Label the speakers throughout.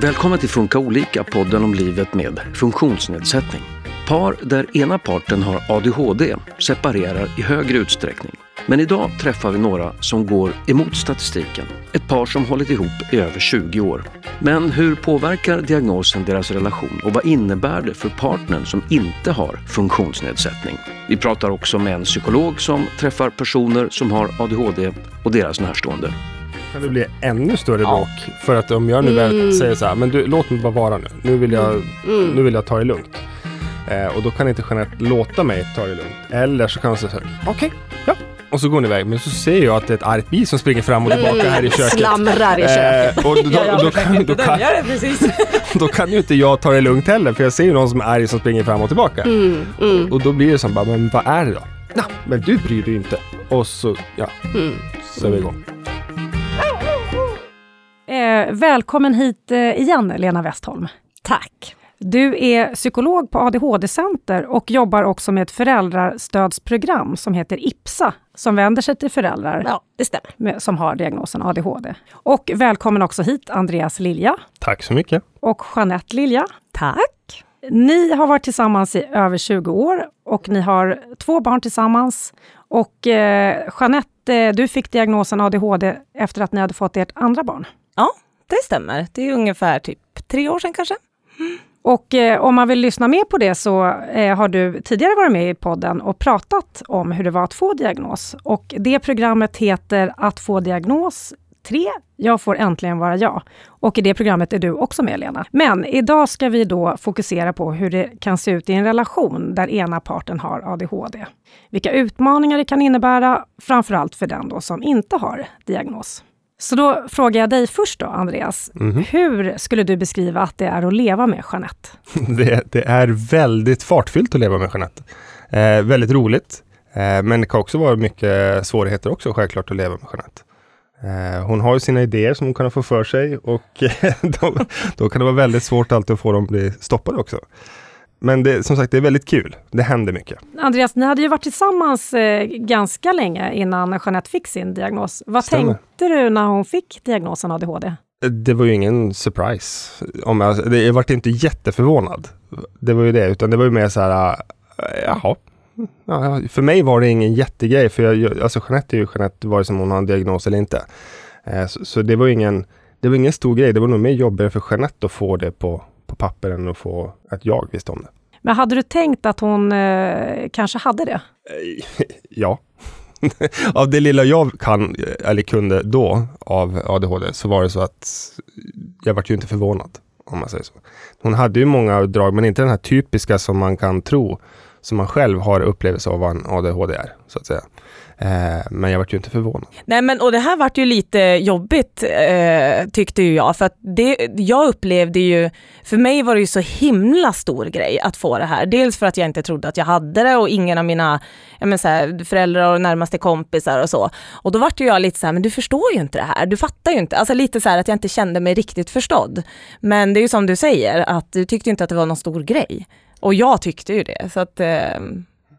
Speaker 1: Välkommen till Funka olika, podden om livet med funktionsnedsättning. Par där ena parten har ADHD separerar i högre utsträckning. Men idag träffar vi några som går emot statistiken. Ett par som hållit ihop i över 20 år. Men hur påverkar diagnosen deras relation och vad innebär det för partnern som inte har funktionsnedsättning? Vi pratar också med en psykolog som träffar personer som har ADHD och deras närstående.
Speaker 2: Kan det bli ännu större bråk? För att om jag nu väl
Speaker 3: Mm.
Speaker 2: säger så här, men du låt mig bara vara nu. Nu vill jag,
Speaker 3: Mm.
Speaker 2: nu vill jag ta det lugnt. Eh, och då kan inte Jeanette låta mig ta det lugnt. Eller så kan hon säga så här, okej, ja. Och så går hon iväg. Men så ser jag att det är ett argt bi som springer fram och tillbaka här i köket.
Speaker 3: Slamrar i köket.
Speaker 2: Eh, och då, då,
Speaker 4: Ja,
Speaker 2: då, kan, då, kan, då kan ju inte jag ta det lugnt heller. För jag ser ju någon som är arg som springer fram och tillbaka.
Speaker 3: Mm, mm,
Speaker 2: Och då blir det som bara, men vad är det då? Ja, men du bryr dig inte. Och så, ja,
Speaker 3: mm.
Speaker 2: så är vi igång.
Speaker 4: Eh, välkommen hit eh, igen, Lena Westholm.
Speaker 3: Tack.
Speaker 4: Du är psykolog på ADHD-center och jobbar också med ett föräldrastödsprogram som heter IPSA, som vänder sig till föräldrar
Speaker 3: Ja, det stämmer.
Speaker 4: med, som har diagnosen ADHD. Och välkommen också hit Andreas Lilja
Speaker 2: Tack så mycket.
Speaker 4: och Jeanette Lilja.
Speaker 3: Tack.
Speaker 4: Ni har varit tillsammans i över 20 år och ni har två barn tillsammans. Och eh, Jeanette, eh, du fick diagnosen ADHD efter att ni hade fått ert andra barn.
Speaker 3: Ja, det stämmer. Det är ungefär typ tre år sedan kanske.
Speaker 4: Och eh, om man vill lyssna mer på det så eh, har du tidigare varit med i podden och pratat om hur det var att få diagnos. Och det programmet heter Att få diagnos 3. Jag får äntligen vara jag. Och i det programmet är du också med Lena. Men idag ska vi då fokusera på hur det kan se ut i en relation där ena parten har ADHD. Vilka utmaningar det kan innebära, framförallt för den då som inte har diagnos. Så då frågar jag dig först då, Andreas.
Speaker 2: Mhm.
Speaker 4: Hur skulle du beskriva att det är att leva med Jeanette?
Speaker 2: Det, det är väldigt fartfyllt att leva med Jeanette. Eh, väldigt roligt. Eh, men det kan också vara mycket svårigheter också självklart att leva med Jeanette. Eh, hon har ju sina idéer som hon kan få för sig och då, då kan det vara väldigt svårt alltid att få dem bli stoppade också. Men det, som sagt, det är väldigt kul. Det händer mycket.
Speaker 4: Andreas, ni hade ju varit tillsammans eh, ganska länge innan Jeanette fick sin diagnos. Vad
Speaker 2: Stämmer.
Speaker 4: tänkte du när hon fick diagnosen ADHD?
Speaker 2: Eh, Det var ju ingen surprise. Om jag, det, jag vart inte jätteförvånad. Det var ju det, utan det var ju mer så här, äh, jaha. Ja, för mig var det ingen jättegrej, för jag, alltså Jeanette är ju Jeanette vare sig hon har en diagnos eller inte. Eh, så, så det var ingen, det var ingen stor grej. Det var nog mer jobbigare för Jeanette att få det på, på papper än att få att jag visste om det.
Speaker 4: Men hade du tänkt att hon eh, kanske hade det?
Speaker 2: Eh, Ja. av det lilla jag kan, eller kunde då av ADHD, så var det så att jag vart ju inte förvånad, om man säger så. Hon hade ju många drag, men inte den här typiska som man kan tro, som man själv har upplevelse av vad en ADHD är, så att säga. Eh, men jag vart ju inte förvånad.
Speaker 3: Nej men och det här vart ju lite jobbigt eh, tyckte ju jag för att det, jag upplevde ju, för mig var det ju så himla stor grej att få det här. Dels för att jag inte trodde att jag hade det och ingen av mina men så här, föräldrar och närmaste kompisar och så. Och då vart ju jag lite så här, men du förstår ju inte det här, du fattar ju inte. Alltså lite så här att jag inte kände mig riktigt förstådd. Men det är ju som du säger, att du tyckte inte att det var någon stor grej. Och jag tyckte ju det. Så att, eh,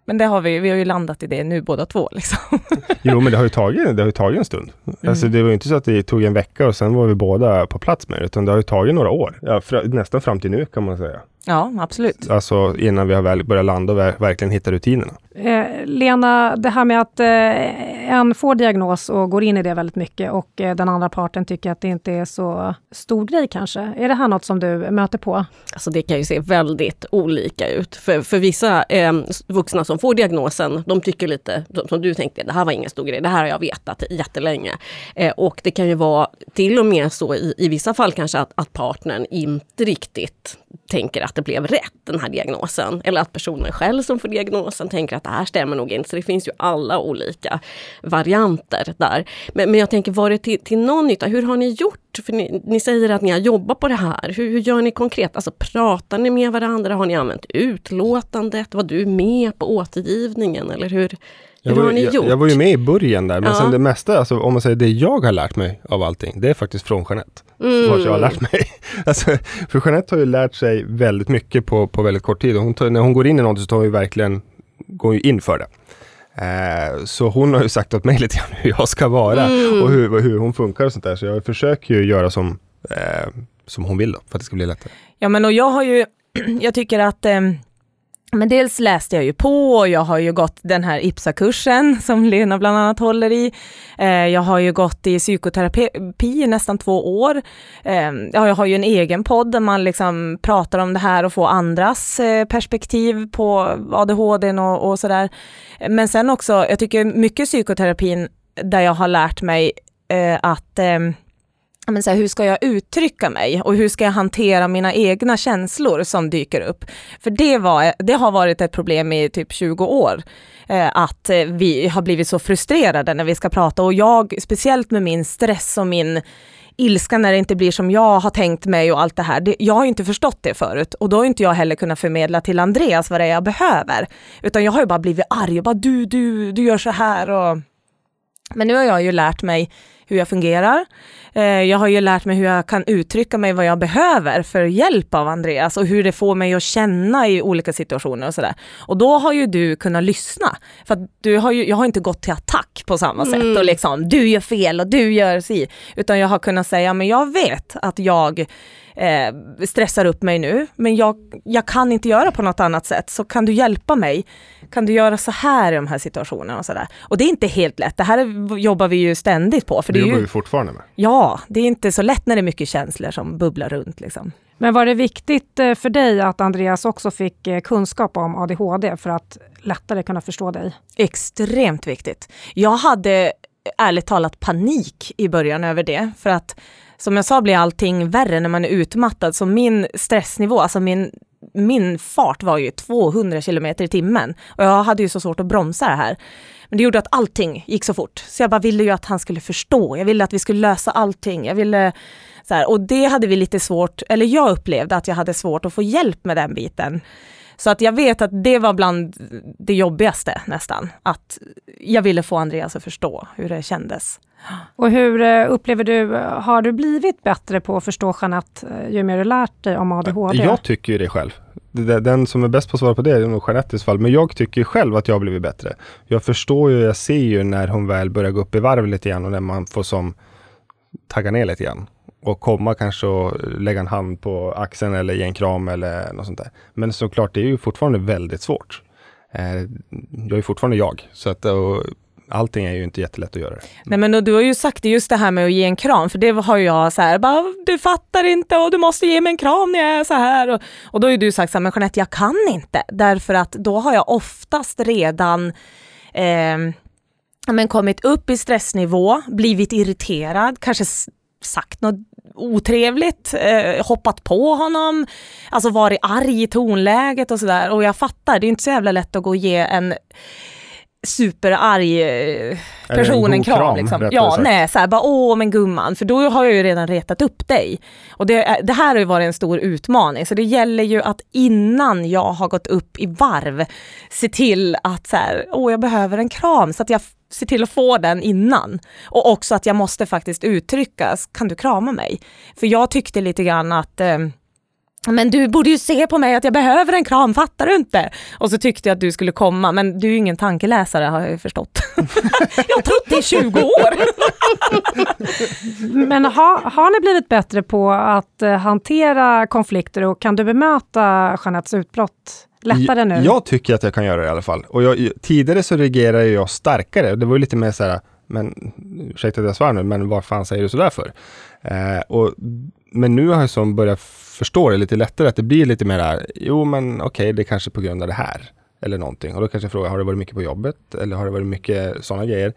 Speaker 3: men det har vi, vi har ju landat i det nu båda två liksom.
Speaker 2: Jo, men det har ju tagit, det har ju tagit en stund. Alltså det var ju inte så att det tog en vecka och sen var vi båda på plats med det, utan det har ju tagit några år. Ja, fra, nästan fram till nu kan man säga.
Speaker 3: Ja, absolut.
Speaker 2: Alltså innan vi har väl börjat landa och ver- verkligen hitta rutinerna.
Speaker 4: Eh, Lena, det här med att eh, en får diagnos och går in i det väldigt mycket och eh, den andra parten tycker att det inte är så stor grej kanske. Är det här något som du möter på?
Speaker 5: Alltså det kan ju se väldigt olika ut. För, för vissa eh, vuxna som får diagnosen, de tycker lite som- som du tänkte, det här var ingen stor grej, det här har jag vetat jättelänge. Eh, och det kan ju vara till och med så i, i vissa fall kanske att, att partnern inte riktigt tänker att det blev rätt, den här diagnosen. Eller att personen själv som får diagnosen tänker att det här stämmer nog inte. Så det finns ju alla olika varianter där. Men, men jag tänker, var det till, till någon nytta? Hur har ni gjort? För ni, ni säger att ni har jobbat på det här. Hur, hur gör ni konkret? Alltså pratar ni med varandra? Har ni använt utlåtandet? Var du med på återgivningen? Eller hur,
Speaker 2: Jag
Speaker 5: hur
Speaker 2: var,
Speaker 5: har ni
Speaker 2: jag,
Speaker 5: gjort?
Speaker 2: jag var ju med i början där, men
Speaker 5: Ja.
Speaker 2: sen det mesta, alltså, om man säger det jag har lärt mig av allting, det är faktiskt från Jeanette.
Speaker 5: Mm.
Speaker 2: Vart jag har lärt mig. alltså, för Jeanette har ju lärt sig väldigt mycket på, på väldigt kort tid. Hon tar, när hon går in i något så tar hon ju verkligen går ju in för det. Eh, så hon har ju sagt åt mig lite grann hur jag ska vara
Speaker 5: Mm.
Speaker 2: och hur, hur hon funkar och sånt där. Så jag försöker ju göra som, eh, som hon vill då, för att det ska bli lättare.
Speaker 3: Ja men och jag har ju, jag tycker att eh, men dels läste jag ju på och jag har ju gått den här IPSA-kursen som Lena bland annat håller i. Eh, jag har ju gått i psykoterapi i nästan två år. Ehm, jag har ju en egen podd där man liksom pratar om det här och får andras eh, perspektiv på ADHD och, och sådär. Men sen också, jag tycker mycket psykoterapin där jag har lärt mig eh, att ehm, men så här, hur ska jag uttrycka mig och hur ska jag hantera mina egna känslor som dyker upp? För det, var, det har varit ett problem i typ 20 år, eh, att eh, vi har blivit så frustrerade när vi ska prata och jag, speciellt med min stress och min ilska när det inte blir som jag har tänkt mig och allt det här. Det, jag har inte förstått det förut och då har inte jag heller kunnat förmedla till Andreas vad det är jag behöver. Utan jag har ju bara blivit arg och bara du, du, du gör så här och... Men nu har jag ju lärt mig hur jag fungerar. Eh, jag har ju lärt mig hur jag kan uttrycka mig vad jag behöver för hjälp av Andreas och hur det får mig att känna i olika situationer och sådär. Och då har ju du kunnat lyssna. För du har ju, jag har inte gått till attack på samma sätt
Speaker 5: Mm.
Speaker 3: och liksom du gör fel och du gör si. Utan jag har kunnat säga, men jag vet att jag eh, stressar upp mig nu, men jag, jag kan inte göra på något annat sätt. Så kan du hjälpa mig? Kan du göra så här i de här situationerna och sådär? Och det är inte helt lätt. Det här är, jobbar vi ju ständigt på. För
Speaker 2: Det
Speaker 3: det är
Speaker 2: jobbar
Speaker 3: ju,
Speaker 2: vi fortfarande med.
Speaker 3: Ja, det är inte så lätt när det är mycket känslor som bubblar runt. Liksom.
Speaker 4: Men var det viktigt eh, för dig att Andreas också fick eh, kunskap om ADHD för att lättare kunna förstå dig?
Speaker 3: Extremt viktigt. Jag hade ärligt talat panik i början över det, för att som jag sa blir allting värre när man är utmattad, så min stressnivå, alltså min, min fart var ju 200 kilometer i timmen och jag hade ju så svårt att bromsa det här. Men det gjorde att allting gick så fort, så jag bara ville ju att han skulle förstå. Jag ville att vi skulle lösa allting. Jag ville så här, och det hade vi lite svårt, eller jag upplevde att jag hade svårt att få hjälp med den biten. Så att jag vet att det var bland det jobbigaste nästan. Att jag ville få Andreas att förstå hur det kändes.
Speaker 4: Och hur eh, upplever du, har du blivit bättre på att förstå Jeanette eh, ju mer du lärt dig om ADHD?
Speaker 2: Jag tycker ju det själv. Den som är bäst på att svara på det är nog Jeanettes fall. Men jag tycker ju själv att jag har blivit bättre. Jag förstår ju, jag ser ju när hon väl börjar gå upp i varv lite grann och när man får som tagga ner lite grann. Och komma kanske och lägga en hand på axeln eller ge en kram eller något sånt där. Men såklart, det är ju fortfarande väldigt svårt. Eh, jag är fortfarande jag. Så att, allting är ju inte jättelätt att göra.
Speaker 3: Nej men och du har ju sagt det just det här med att ge en kram, för det har jag så här, bara, du fattar inte och du måste ge mig en kram när jag är så här. Och, och då har ju du sagt så här, men Jeanette jag kan inte, därför att då har jag oftast redan eh, men kommit upp i stressnivå, blivit irriterad, kanske sagt något otrevligt, eh, hoppat på honom, alltså varit arg i tonläget och sådär. Och jag fattar, det är inte så jävla lätt att gå och ge en superarg eh,
Speaker 2: Eller en
Speaker 3: person
Speaker 2: god
Speaker 3: en kram.
Speaker 2: kram,
Speaker 3: liksom. Ja,
Speaker 2: sagt.
Speaker 3: nej, så här, bara åh men gumman, för då har jag ju redan retat upp dig. Och det, det här har ju varit en stor utmaning, så det gäller ju att innan jag har gått upp i varv, se till att så här, åh jag behöver en kram, så att jag ser till att få den innan. Och också att jag måste faktiskt uttrycka, kan du krama mig? För jag tyckte lite grann att eh, men du borde ju se på mig att jag behöver en kram, fattar du inte? Och så tyckte jag att du skulle komma, men du är ju ingen tankeläsare har jag ju förstått. jag har trott det i 20 år.
Speaker 4: Men ha, har ni blivit bättre på att eh, hantera konflikter och kan du bemöta Jeanettes utbrott lättare nu?
Speaker 2: Jag tycker att jag kan göra det i alla fall. Och jag, tidigare så reagerade jag starkare. Det var ju lite mer så här, men ursäkta att jag svär nu, men vad fan säger du sådär för? Eh, och, men nu har jag som börjat förstå det lite lättare, att det blir lite mer jo men okej, det är kanske på grund av det här. Eller någonting. Och då kanske jag frågar, har det varit mycket på jobbet? Eller har det varit mycket sådana grejer?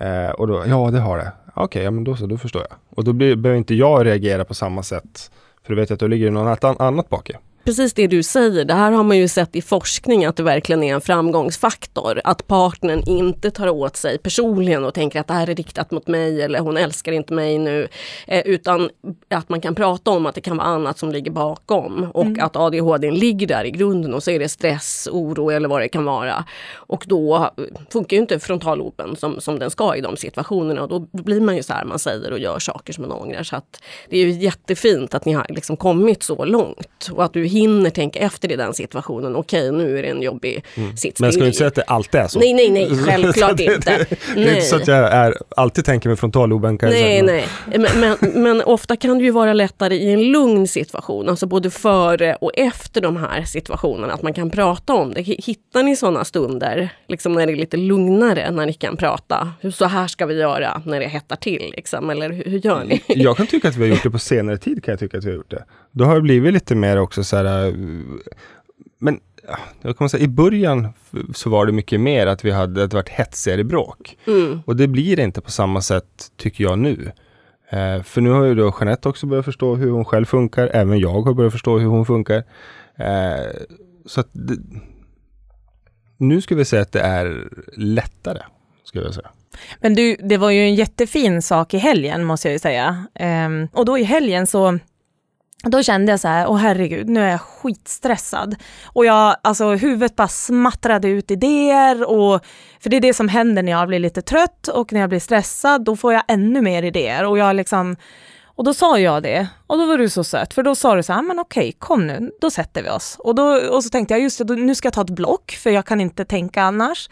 Speaker 2: Eh, och då, ja det har det. Okej, ja men då så, då förstår jag. Och då blir, behöver inte jag reagera på samma sätt. För då vet jag att då ligger det något annat bak i.
Speaker 5: Precis det du säger, det här har man ju sett i forskning att det verkligen är en framgångsfaktor. Att partnern inte tar åt sig personligen och tänker att det här är riktat mot mig eller hon älskar inte mig nu. Eh, utan att man kan prata om att det kan vara annat som ligger bakom och att ADHD ligger där i grunden och så är det stress, oro eller vad det kan vara. Och då funkar ju inte frontalloben som, som den ska i de situationerna och då blir man ju så här man säger och gör saker som man ångrar. Så att det är ju jättefint att ni har liksom kommit så långt och att du hinner tänka efter i den situationen. Okej, nu är det en jobbig
Speaker 2: Mm.
Speaker 5: sits.
Speaker 2: Men ska ju inte säga att det alltid är så.
Speaker 5: Nej, nej, nej, självklart
Speaker 2: det,
Speaker 5: inte.
Speaker 2: Det, det är inte så att jag är, alltid tänker mig frontalloben.
Speaker 5: Nej, nej. Men, men, men ofta kan det ju vara lättare i en lugn situation, alltså både före och efter de här situationerna, att man kan prata om det. Hittar ni sådana stunder, liksom när det är lite lugnare, när ni kan prata? Så här ska vi göra när det hettar till, liksom, eller hur, hur gör ni?
Speaker 2: Jag kan tycka att vi har gjort det på senare tid, kan jag tycka att vi har gjort det. Då har det blivit lite mer också så här, äh, men ja, jag kan säga, i början så var det mycket mer att vi hade, att det varit hetsigare bråk.
Speaker 5: Mm.
Speaker 2: Och det blir det inte på samma sätt, tycker jag nu. Eh, för nu har ju då Jeanette också börjat förstå hur hon själv funkar. Även jag har börjat förstå hur hon funkar. Eh, så att det, nu ska vi säga att det är lättare, ska jag säga.
Speaker 3: Men du, det var ju en jättefin sak i helgen måste jag ju säga. Ehm, och då i helgen så då kände jag så här, åh herregud, nu är jag skitstressad. Och jag, alltså huvudet bara smattrade ut idéer och, för det är det som händer när jag blir lite trött och när jag blir stressad, då får jag ännu mer idéer och jag liksom, och då sa jag det och då var du så söt för då sa du så här, ah, men okej, kom nu, då sätter vi oss. Och, då, och så tänkte jag, just det, nu ska jag ta ett block för jag kan inte tänka annars.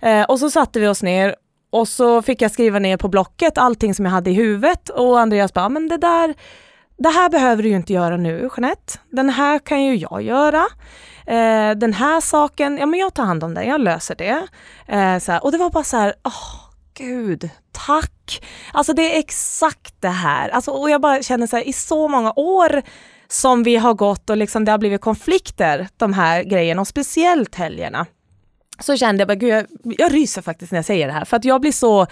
Speaker 3: Eh, och så satte vi oss ner och så fick jag skriva ner på blocket allting som jag hade i huvudet och Andreas bara, ah, men det där, det här behöver du ju inte göra nu Jeanette. Den här kan ju jag göra. Eh, den här saken, ja men jag tar hand om den, jag löser det. Eh, så här, och det var bara så här, åh gud, tack. Alltså det är exakt det här. Alltså, och jag bara känner så här, i så många år som vi har gått och liksom det har blivit konflikter, de här grejerna, och speciellt helgerna så kände jag bara, gud, jag, jag ryser faktiskt när jag säger det här. För att jag blir så,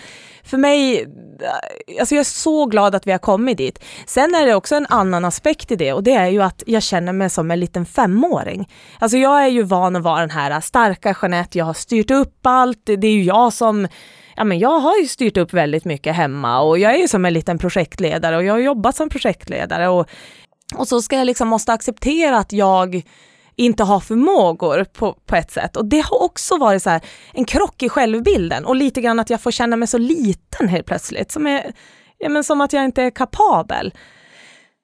Speaker 3: för mig, eh, alltså jag är så glad att vi har kommit dit. Sen är det också en annan aspekt i det och det är ju att jag känner mig som en liten femåring. Alltså jag är ju van att vara den här starka Jeanette, jag har styrt upp allt, det är ju jag som Ja, men jag har ju styrt upp väldigt mycket hemma och jag är ju som en liten projektledare och jag har jobbat som projektledare och, och så ska jag liksom måste acceptera att jag inte har förmågor på, på ett sätt. Och det har också varit så här, en krock i självbilden och lite grann att jag får känna mig så liten helt plötsligt. Som, är, ja, men som att jag inte är kapabel.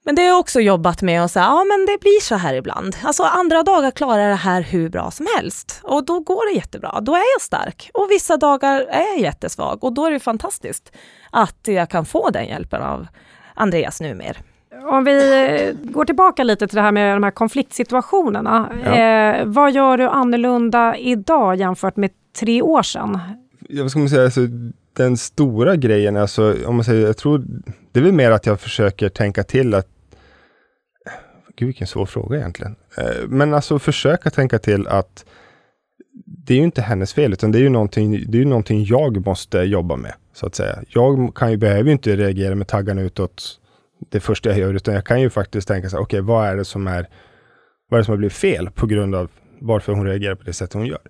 Speaker 3: Men det har jag också jobbat med och säga, ja men det blir så här ibland. Alltså andra dagar klarar jag det här hur bra som helst och då går det jättebra. Då är jag stark och vissa dagar är jag jättesvag och då är det fantastiskt att jag kan få den hjälpen av Andreas numer.
Speaker 4: Om vi går tillbaka lite till det här med de här konfliktsituationerna.
Speaker 2: Ja.
Speaker 4: Eh, vad gör du annorlunda idag jämfört med tre år sedan?
Speaker 2: Ja, vad ska man säga, alltså, den stora grejen, alltså, om man säger, jag tror, det är väl mer att jag försöker tänka till att Gud vilken svår fråga egentligen. Eh, Men alltså försöka tänka till att det är ju inte hennes fel, utan det är ju någonting, det är ju någonting jag måste jobba med, så att säga. Jag kan ju, behöver ju inte reagera med taggarna utåt det första jag gör, utan jag kan ju faktiskt tänka så här, okej, vad är det som är, vad är det som har blivit fel på grund av varför hon reagerar på det sätt hon gör?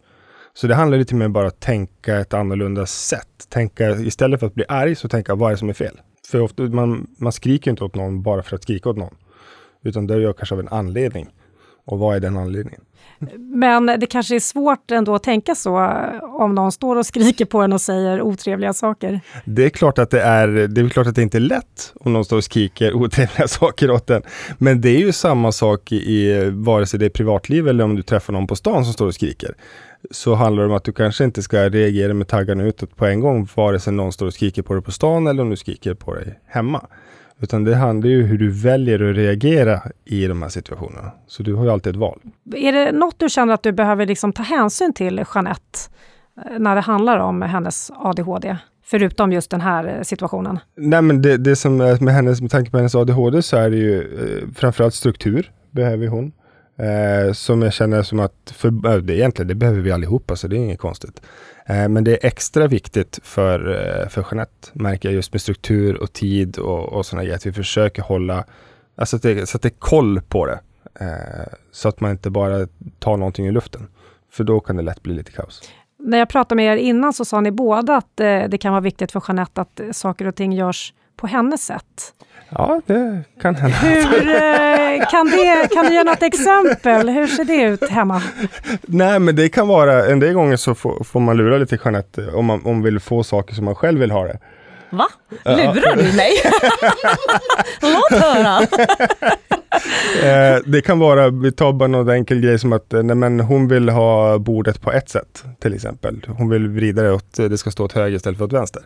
Speaker 2: Så det handlar lite mer bara att tänka ett annorlunda sätt. Tänka, istället för att bli arg, så tänka vad är det som är fel? För ofta, man, man skriker inte åt någon bara för att skrika åt någon. Utan det gör kanske av en anledning. Och vad är den anledningen?
Speaker 4: Men det kanske är svårt ändå att tänka så om någon står och skriker på en och säger otrevliga saker.
Speaker 2: Det är klart att det är, det är klart att det inte är lätt om någon står och skriker otrevliga saker åt en. Men det är ju samma sak i vare sig det är privatliv eller om du träffar någon på stan som står och skriker. Så handlar det om att du kanske inte ska reagera med taggarna utåt på en gång, vare sig någon står och skriker på dig på stan eller om du skriker på dig hemma. Utan det handlar ju hur du väljer att reagera i de här situationerna. Så du har ju alltid ett val.
Speaker 4: Är det något du känner att du behöver liksom ta hänsyn till, Jeanette, eh, när det handlar om hennes ADHD? Förutom just den här eh, situationen.
Speaker 2: Nej men det, det som är med hennes, med tanke på hennes ADHD så är det ju eh, framförallt struktur behöver hon. Eh, som jag känner som att, för, det, egentligen det behöver vi allihopa så det är inget konstigt. Eh, men det är extra viktigt för, eh, för Jeanette, märker jag just med struktur och tid och, och sådana grejer. Att vi försöker hålla, alltså att det, så att det är koll på det. Eh, så att man inte bara tar någonting i luften. För då kan det lätt bli lite kaos.
Speaker 4: När jag pratade med er innan så sa ni båda att det kan vara viktigt för Jeanette att saker och ting görs på hennes sätt.
Speaker 2: Ja, det kan hända.
Speaker 4: Hur, eh, kan, det, kan du ge något exempel? Hur ser det ut hemma?
Speaker 2: Nej, men det kan vara, en del gånger så får, får man lura lite Jeanette om man, om man vill få saker som man själv vill ha det.
Speaker 3: Va? Lurar du mig? Låt höra!
Speaker 2: Eh, det kan vara, vi tar bara någon enkel grej som att eh, nej, men hon vill ha bordet på ett sätt till exempel. Hon vill vrida det åt, det ska stå åt höger istället för åt vänster.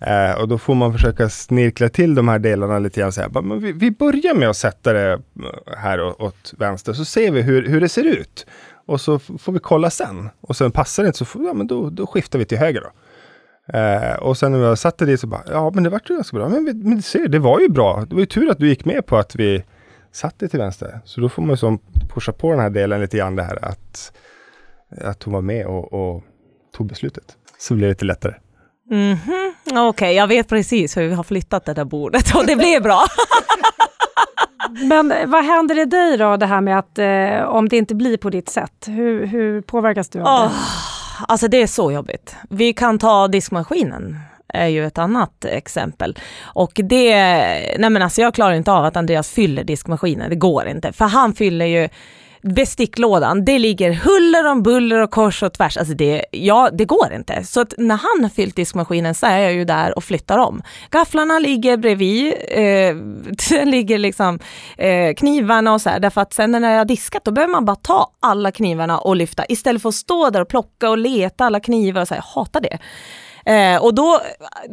Speaker 2: Eh, och då får man försöka snirkla till de här delarna lite grann. Så här, bara, men vi, vi börjar med att sätta det eh, här åt, åt vänster så ser vi hur, hur det ser ut. Och så får vi kolla sen. Och sen passar det inte så får, ja, men då, då skiftar vi till höger. Då. Eh, och sen när vi har satt det dit så bara, ja men det vart ju ganska bra. Men, men ser, det var ju bra. Det var ju tur att du gick med på att vi satt det till vänster. Så då får man som pusha på den här delen lite grann det här att, att hon var med och, och tog beslutet. Så blir det lite lättare.
Speaker 3: Mm -hmm. Okej, okay, jag vet precis hur vi har flyttat det där bordet och det blev bra.
Speaker 4: Men vad händer i dig då, det här med att eh, om det inte blir på ditt sätt? Hur, hur påverkas du av oh, det?
Speaker 3: Alltså det är så jobbigt. Vi kan ta diskmaskinen är ju ett annat exempel. Och det, nej men alltså jag klarar inte av att Andreas fyller diskmaskinen, det går inte. För han fyller ju besticklådan, det ligger huller om buller och kors och tvärs. Alltså det, ja, det går inte. Så att när han har fyllt diskmaskinen så är jag ju där och flyttar om. Gafflarna ligger bredvid, eh, ligger liksom eh, knivarna och så här. Därför att sen när jag har diskat då behöver man bara ta alla knivarna och lyfta istället för att stå där och plocka och leta alla knivar och så här. Jag hatar det. Eh, och då,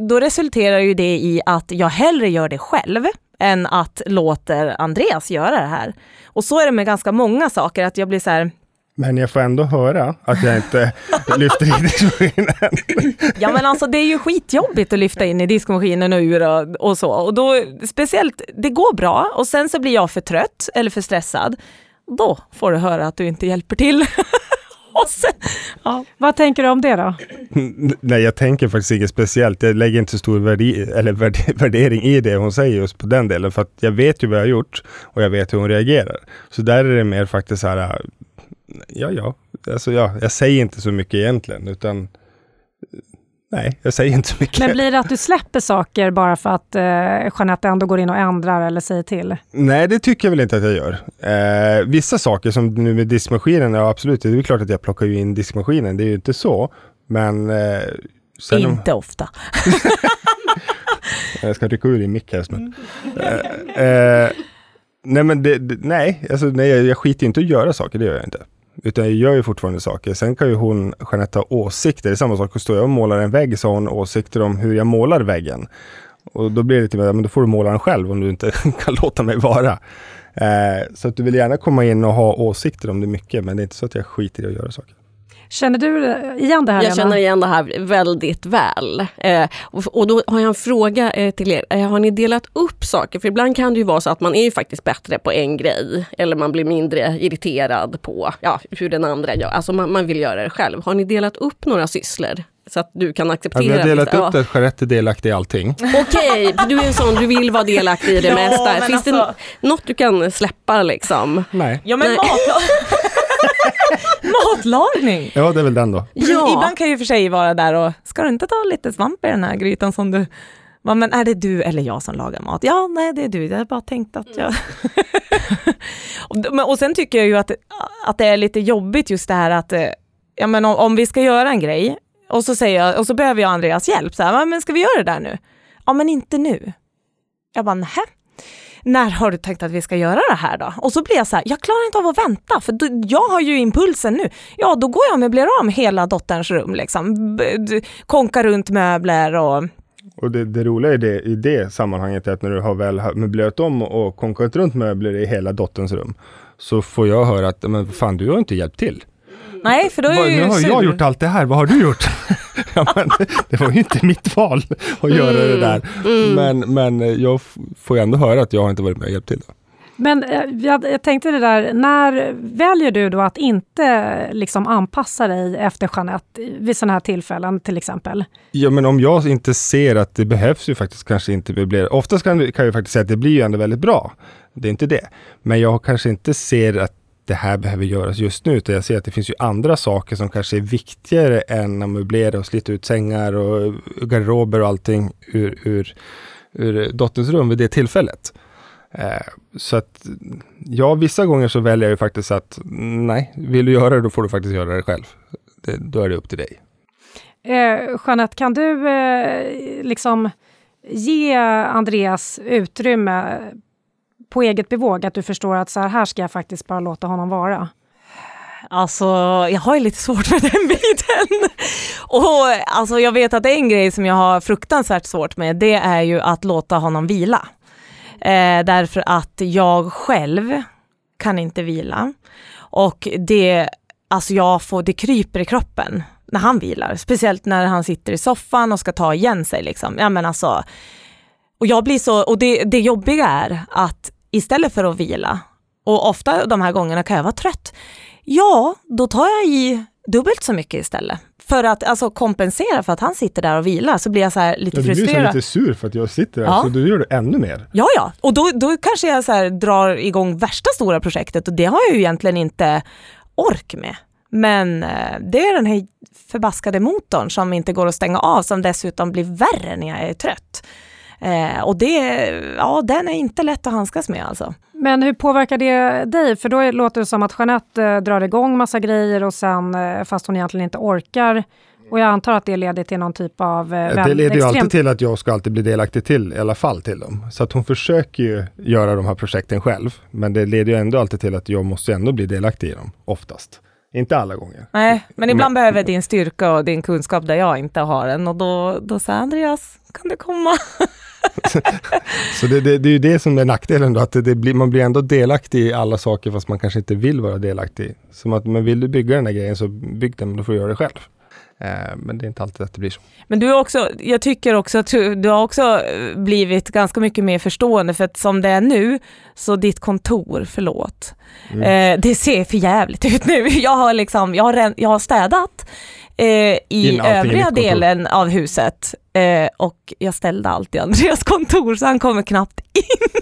Speaker 3: då resulterar ju det i att jag hellre gör det själv än att låter Andreas göra det här. Och så är det med ganska många saker, att jag blir så här,
Speaker 2: men jag får ändå höra att jag inte lyfter in i diskmaskinen.
Speaker 3: Ja men alltså det är ju skitjobbigt att lyfta in i diskmaskinen och ur och, och så. Och då speciellt, det går bra och sen så blir jag för trött eller för stressad. Då får du höra att du inte hjälper till.
Speaker 4: Sen, ja. Vad tänker du om det då?
Speaker 2: Nej, jag tänker faktiskt inget speciellt. Jag lägger inte så stor värdi eller värdering i det hon säger just på den delen. För att jag vet ju vad jag har gjort och jag vet hur hon reagerar. Så där är det mer faktiskt så här, ja, ja, alltså ja, jag säger inte så mycket egentligen, utan Nej, jag säger inte så mycket.
Speaker 4: Men blir det att du släpper saker bara för att eh, Jeanette ändå går in och ändrar eller säger till?
Speaker 2: Nej, det tycker jag väl inte att jag gör. Eh, vissa saker som nu med diskmaskinen, ja absolut, det är klart att jag plockar ju in diskmaskinen, det är ju inte så. Men... Eh,
Speaker 3: inte om... ofta.
Speaker 2: jag ska rycka ur din mick här snart. Eh, eh, nej, men det, det, nej, alltså, nej, jag, jag skiter inte att göra saker, det gör jag inte. Utan jag gör ju fortfarande saker. Sen kan ju hon, Jeanette, ha åsikter. Det är samma sak, står jag och målar en vägg så har hon åsikter om hur jag målar väggen. Och då blir det typ lite mer, men då får du måla den själv om du inte kan låta mig vara. Eh, så att du vill gärna komma in och ha åsikter om det mycket, men det är inte så att jag skiter i att göra saker.
Speaker 4: Känner du igen det här?
Speaker 5: Jag känner igen det här väldigt väl. Eh, och, och, då har jag en fråga eh, till er. Eh, har ni delat upp saker? För ibland kan det ju vara så att man är ju faktiskt bättre på en grej. Eller man blir mindre irriterad på ja, hur den andra gör. Alltså man, man vill göra det själv. Har ni delat upp några sysslor? Så att du kan acceptera
Speaker 2: ja, Vi har delat upp det, Jeanette är delaktig i allting.
Speaker 5: Okej, okay, du är en sån, du vill vara delaktig i det ja, mesta. Finns alltså... det något du kan släppa liksom?
Speaker 2: Nej.
Speaker 3: Ja men
Speaker 2: Nej.
Speaker 3: Matlagning!
Speaker 2: Ja, det är väl den då.
Speaker 3: Ja. Ibland kan ju för sig vara där och, ska du inte ta lite svamp i den här grytan som du men är det du eller jag som lagar mat? Ja, nej det är du. Jag har bara tänkt att jag... och, och sen tycker jag ju att, att det är lite jobbigt just det här att, eh, ja men om, om vi ska göra en grej och så säger jag, och så behöver jag Andreas hjälp, så här, men ska vi göra det där nu? Ja men inte nu. Jag bara, nähä när har du tänkt att vi ska göra det här då? Och så blir jag så här, jag klarar inte av att vänta för då, jag har ju impulsen nu. Ja, då går jag och möblerar om hela dotterns rum liksom. Konkar runt möbler och
Speaker 2: och det, det roliga i det, i det sammanhanget är att när du har väl möblerat om och konkat runt möbler i hela dotterns rum, så får jag höra att, men fan du har inte hjälpt till.
Speaker 3: Nej, för då är
Speaker 2: ju Nu har jag gjort allt det här, vad har du gjort? ja, men, det var ju inte mitt val att göra mm. det där. Mm. Men, men jag får ju ändå höra att jag inte varit med och hjälpt till.
Speaker 4: Men eh, jag, jag, tänkte det där, när väljer du då att inte liksom anpassa dig efter Jeanette vid sådana här tillfällen till exempel?
Speaker 2: Ja, men om jag inte ser att det behövs ju faktiskt kanske inte möblera. Oftast kan, kan jag faktiskt säga att det blir ju ändå väldigt bra. Det är inte det. Men jag kanske inte ser att det här behöver göras just nu, utan jag ser att det finns ju andra saker som kanske är viktigare än att möblera och slita ut sängar och garderober och allting ur, ur, ur dotterns rum vid det tillfället. Eh, så att ja, vissa gånger så väljer jag ju faktiskt att nej, vill du göra det då får du faktiskt göra det själv. Det, då är det upp till dig.
Speaker 4: Eh, Jeanette, kan du eh, liksom ge Andreas utrymme på eget bevåg, att du förstår att så här, här ska jag faktiskt bara låta honom vara?
Speaker 3: Alltså, jag har ju lite svårt med den biten. Och alltså, jag vet att en grej som jag har fruktansvärt svårt med, det är ju att låta honom vila. Eh, därför att jag själv kan inte vila. Och det, alltså jag får, det kryper i kroppen när han vilar. Speciellt när han sitter i soffan och ska ta igen sig liksom. Ja men alltså, och jag blir så, och det, det jobbiga är att istället för att vila, och ofta de här gångerna kan jag vara trött, ja, då tar jag i dubbelt så mycket istället. För att alltså, kompensera för att han sitter där och vilar så blir jag så här lite
Speaker 2: Ja, du blir så
Speaker 3: frustrerad.
Speaker 2: lite sur för att jag sitter där,
Speaker 3: Ja.
Speaker 2: så du gör det ännu mer.
Speaker 3: Ja, ja, och då, då kanske jag så här drar igång värsta stora projektet och det har jag ju egentligen inte ork med. Men eh, det är den här förbaskade motorn som inte går att stänga av som dessutom blir värre när jag är trött. Eh, och det, ja den är inte lätt att handskas med alltså.
Speaker 4: Men hur påverkar det dig? För då låter det som att Jeanette eh, drar igång massa grejer och sen, eh, fast hon egentligen inte orkar. Och jag antar att det leder till någon typ av eh,
Speaker 2: Det leder ju alltid till att jag ska alltid bli delaktig till, i alla fall till dem. Så att hon försöker ju göra de här projekten själv. Men det leder ju ändå alltid till att jag måste ändå bli delaktig i dem, oftast. Inte alla gånger.
Speaker 3: Nej, men ibland
Speaker 2: Men-
Speaker 3: behöver din styrka och din kunskap där jag inte har den och då, då säger Andreas, kan du komma?
Speaker 2: Så det, det, det är ju det som är nackdelen då, att det, blir, man blir ändå delaktig i alla saker fast man kanske inte vill vara delaktig. Som att, men vill du bygga den här grejen så bygg den, men då får du göra det själv. Eh, men det är inte alltid att det blir så.
Speaker 3: Men du är också, jag tycker också att du, du har också eh, blivit ganska mycket mer förstående för att som det är nu, så ditt kontor, förlåt,
Speaker 2: Mm.
Speaker 3: eh, det ser för jävligt ut nu. Jag har, liksom, jag har, jag har städat eh, i övriga delen av huset eh, och jag ställde allt i Andreas kontor så han kommer knappt in.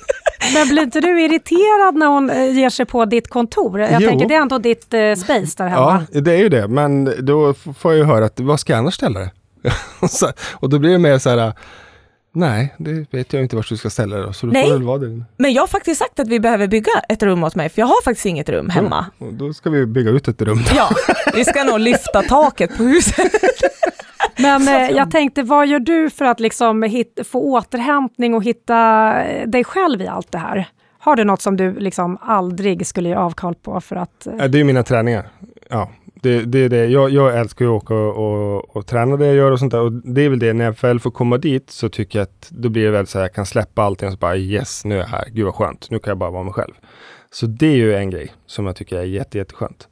Speaker 4: Men blir inte du irriterad när hon eh, ger sig på ditt kontor? Jag
Speaker 2: Jo.
Speaker 4: tänker det är ändå ditt eh, space där hemma.
Speaker 2: Ja, det är ju det. Men då får jag ju höra att vad ska jag annars ställa det? Och då blir det mer så här, nej, det vet jag inte var du ska ställa det. Så då
Speaker 3: Nej.
Speaker 2: får väl vara det.
Speaker 3: Men jag har faktiskt sagt att vi behöver bygga ett rum åt mig för jag har faktiskt inget rum hemma.
Speaker 2: Och då ska vi bygga ut ett rum.
Speaker 3: Ja, vi ska nog lyfta taket på huset.
Speaker 4: Men eh, jag tänkte, vad gör du för att liksom hit, få återhämtning och hitta eh, dig själv i allt det här? Har du något som du liksom aldrig skulle ge avkall på för att... eh,
Speaker 2: Ja, Det är ju mina träningar. Ja, det, det är det. Jag, jag älskar ju att åka och, och, och träna det jag gör och sånt där. Och det är väl det, när jag väl får komma dit så tycker jag att då blir det väl så här, jag kan släppa allting och så bara yes, nu är jag här. Gud vad skönt. Nu kan jag bara vara mig själv. Så det är ju en grej som jag tycker är jätte, jätteskönt.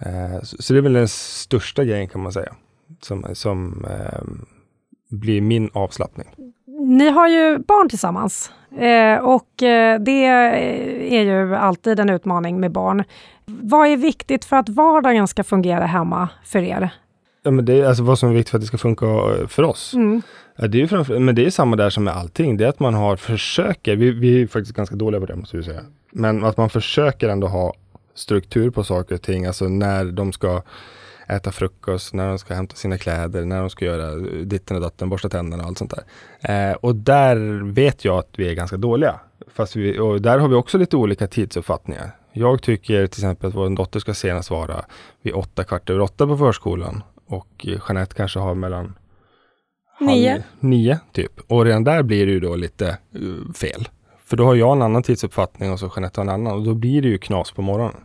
Speaker 2: Eh, så, så det är väl den största grejen kan man säga. Som, som eh, blir min avslappning.
Speaker 4: Ni har ju barn tillsammans eh, och eh, det är ju alltid en utmaning med barn. Vad är viktigt för att vardagen ska fungera hemma för er?
Speaker 2: Ja, men det är alltså vad som är viktigt för att det ska funka eh, för oss.
Speaker 4: Mm.
Speaker 2: Ja, det är framför, men det är samma där som med allting. Det är att man har försöker, vi, vi är faktiskt ganska dåliga på det måste vi säga. Men att man försöker ändå ha struktur på saker och ting. Alltså när de ska äta frukost, när de ska hämta sina kläder, när de ska göra ditten och datten, borsta tänderna och allt sånt där. Eh, och där vet jag att vi är ganska dåliga. Fast vi, och där har vi också lite olika tidsuppfattningar. Jag tycker till exempel att vår dotter ska senast vara vid åtta, kvart över åtta på förskolan. Och Jeanette kanske har mellan halv
Speaker 3: Nio.
Speaker 2: nio typ. Och redan där blir det ju då lite eh, fel. För då har jag en annan tidsuppfattning och så Jeanette har en annan. Och då blir det ju knas på morgonen.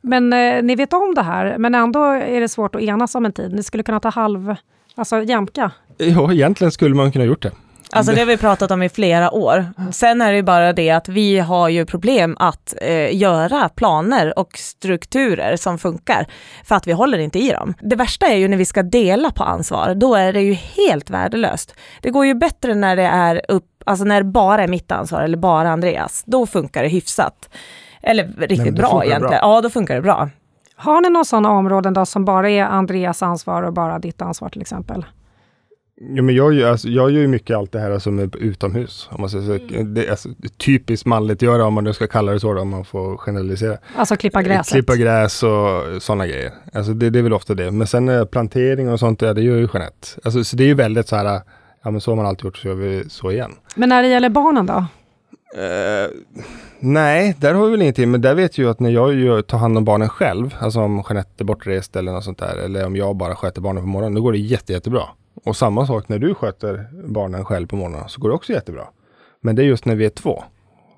Speaker 4: Men eh, ni vet om det här, men ändå är det svårt att enas om en tid. Ni skulle kunna ta halv, alltså jämka.
Speaker 2: Ja, egentligen skulle man kunna gjort det.
Speaker 3: Alltså det har vi pratat om i flera år. Sen är det ju bara det att vi har ju problem att eh, göra planer och strukturer som funkar för att vi håller inte i dem. Det värsta är ju när vi ska dela på ansvar, då är det ju helt värdelöst. Det går ju bättre när det är upp, alltså när det bara är mitt ansvar eller bara Andreas. Då funkar det hyfsat. Eller riktigt bra egentligen.
Speaker 2: bra.
Speaker 3: Ja, då funkar det bra.
Speaker 4: Har ni några sådana områden då som bara är Andreas ansvar och bara ditt ansvar till exempel?
Speaker 2: Ja, men jag, alltså, jag gör ju mycket allt det här som är utomhus. Om man säger så. Det är alltså, typiskt manligt göra om man nu ska kalla det så då, om man får generalisera.
Speaker 4: Alltså klippa gräset?
Speaker 2: Klippa gräs och sådana grejer. Alltså det, det är väl ofta det. Men sen eh, plantering och sånt, ja, det gör ju Jeanette. Alltså, så det är ju väldigt så här, ja men så har man alltid gjort, så gör vi så igen.
Speaker 4: Men när det gäller barnen då?
Speaker 2: Eh, nej, där har vi väl ingenting. Men där vet jag ju att när jag tar hand om barnen själv, alltså om Jeanette är bortrest eller något sånt där, eller om jag bara sköter barnen på morgonen, då går det jätte, jättebra. Och samma sak när du sköter barnen själv på morgonen, så går det också jättebra. Men det är just när vi är två.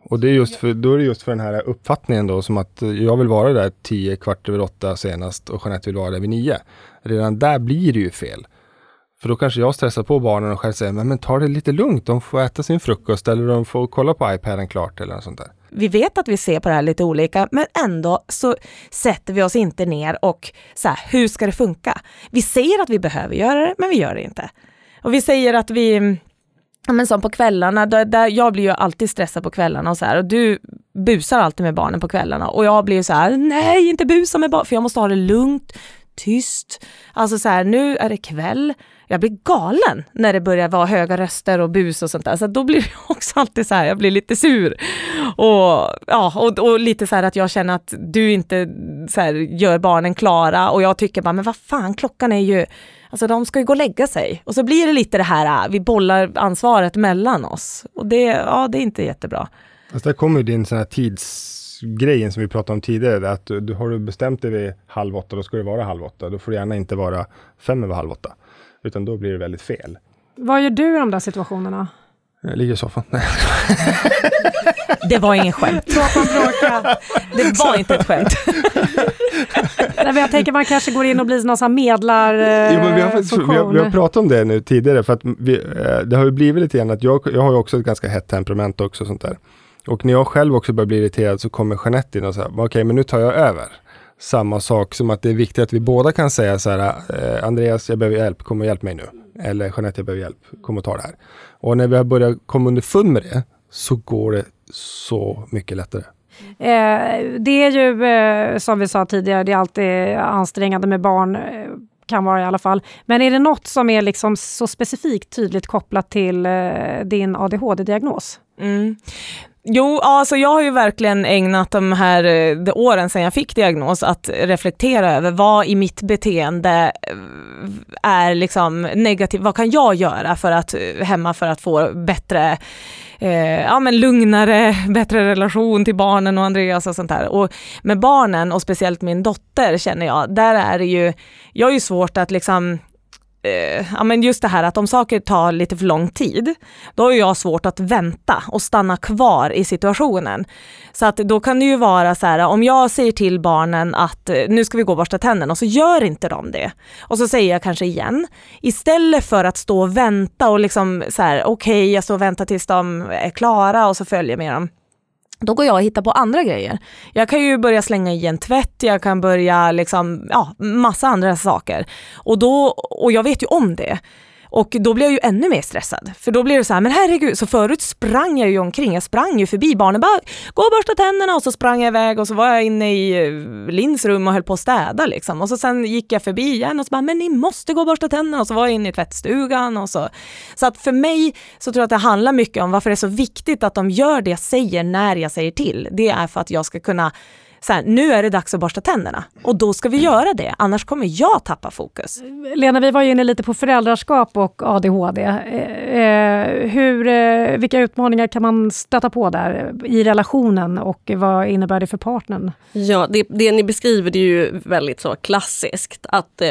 Speaker 2: Och det är just för, då är det just för den här uppfattningen då som att jag vill vara där tio, kvart över åtta senast och Jeanette vill vara där vid nio. Redan där blir det ju fel. För då kanske jag stressar på barnen och själv säger, men, men ta det lite lugnt, de får äta sin frukost eller de får kolla på iPaden klart eller något sånt där.
Speaker 3: Vi vet att vi ser på det här lite olika, men ändå så sätter vi oss inte ner och så här, hur ska det funka? Vi säger att vi behöver göra det, men vi gör det inte. Och vi säger att vi, ja, men som på kvällarna, där, där jag blir ju alltid stressad på kvällarna och så här, och du busar alltid med barnen på kvällarna och jag blir så här, nej inte busa med barnen, för jag måste ha det lugnt, tyst. Alltså så här, nu är det kväll, jag blir galen när det börjar vara höga röster och bus och sånt där. Så då blir det också alltid så här, jag blir lite sur. Och, ja, och, och lite så här att jag känner att du inte så här, gör barnen klara och jag tycker bara, men vad fan, klockan är ju, alltså de ska ju gå och lägga sig. Och så blir det lite det här, vi bollar ansvaret mellan oss. Och det, ja, det är inte jättebra.
Speaker 2: Alltså där kommer din sån här tidsgrejen som vi pratade om tidigare, att du, du har du bestämt dig vid halv åtta, då ska det vara halv åtta. Då får det gärna inte vara fem över halv åtta. Utan då blir det väldigt fel.
Speaker 4: Vad gör du i de där situationerna?
Speaker 2: Jag ligger i soffan. Nej.
Speaker 3: Det var ingen skämt. Det var inte ett skämt.
Speaker 4: Nej, jag tänker man kanske går in och blir någon sån här medlar
Speaker 2: Jo, men vi, har faktiskt, vi, har, vi har pratat om det nu tidigare, för att vi, eh, det har ju blivit lite grann att jag, jag har ju också ett ganska hett temperament också. sånt där. Och när jag själv också börjar bli irriterad så kommer Jeanette in och säger, okej okay, men nu tar jag över. Samma sak som att det är viktigt att vi båda kan säga så här, eh, Andreas jag behöver hjälp, kom och hjälp mig nu. Eller Jeanette jag behöver hjälp, kom och ta det här. Och när vi har börjat komma underfund med det så går det så mycket lättare.
Speaker 4: Eh, det är ju eh, som vi sa tidigare, det är alltid ansträngande med barn eh, kan vara i alla fall. Men är det något som är liksom så specifikt tydligt kopplat till eh, din ADHD-diagnos?
Speaker 3: Mm. Jo, alltså jag har ju verkligen ägnat de här eh, de åren sedan jag fick diagnos att reflektera över vad i mitt beteende eh, är liksom negativt, vad kan jag göra för att eh, hemma för att få bättre eh, ja, men lugnare, bättre relation till barnen och Andreas och sånt där. Och med barnen och speciellt min dotter känner jag, där är det ju, jag har ju svårt att liksom eh, ja, men just det här att om saker tar lite för lång tid, då har jag svårt att vänta och stanna kvar i situationen. Så att då kan det ju vara så här, om jag säger till barnen att eh, nu ska vi gå och borsta tänderna och så gör inte de det. Och så säger jag kanske igen, istället för att stå och vänta och liksom så här, okej okay, jag står och väntar tills de är klara och så följer med dem då går jag och hittar på andra grejer. Jag kan ju börja slänga i en tvätt, jag kan börja liksom, ja, massa andra saker. Och, då, och jag vet ju om det. Och då blir jag ju ännu mer stressad. För då blir det så här, men herregud, så förut sprang jag ju omkring, jag sprang ju förbi barnen, bara gå och borsta tänderna och så sprang jag iväg och så var jag inne i eh, Linns rum och höll på att städa liksom. Och så sen gick jag förbi igen och så bara, men ni måste gå och borsta tänderna och så var jag inne i tvättstugan och så. Så att för mig så tror jag att det handlar mycket om varför det är så viktigt att de gör det jag säger när jag säger till. Det är för att jag ska kunna så här, nu är det dags att borsta tänderna och då ska vi göra det, annars kommer jag tappa fokus.
Speaker 4: Lena, vi var ju inne lite på föräldraskap och ADHD. Eh, eh, hur, eh, vilka utmaningar kan man stöta på där i relationen och vad innebär det för partnern?
Speaker 5: Ja, det, det ni beskriver det är ju väldigt så klassiskt att eh,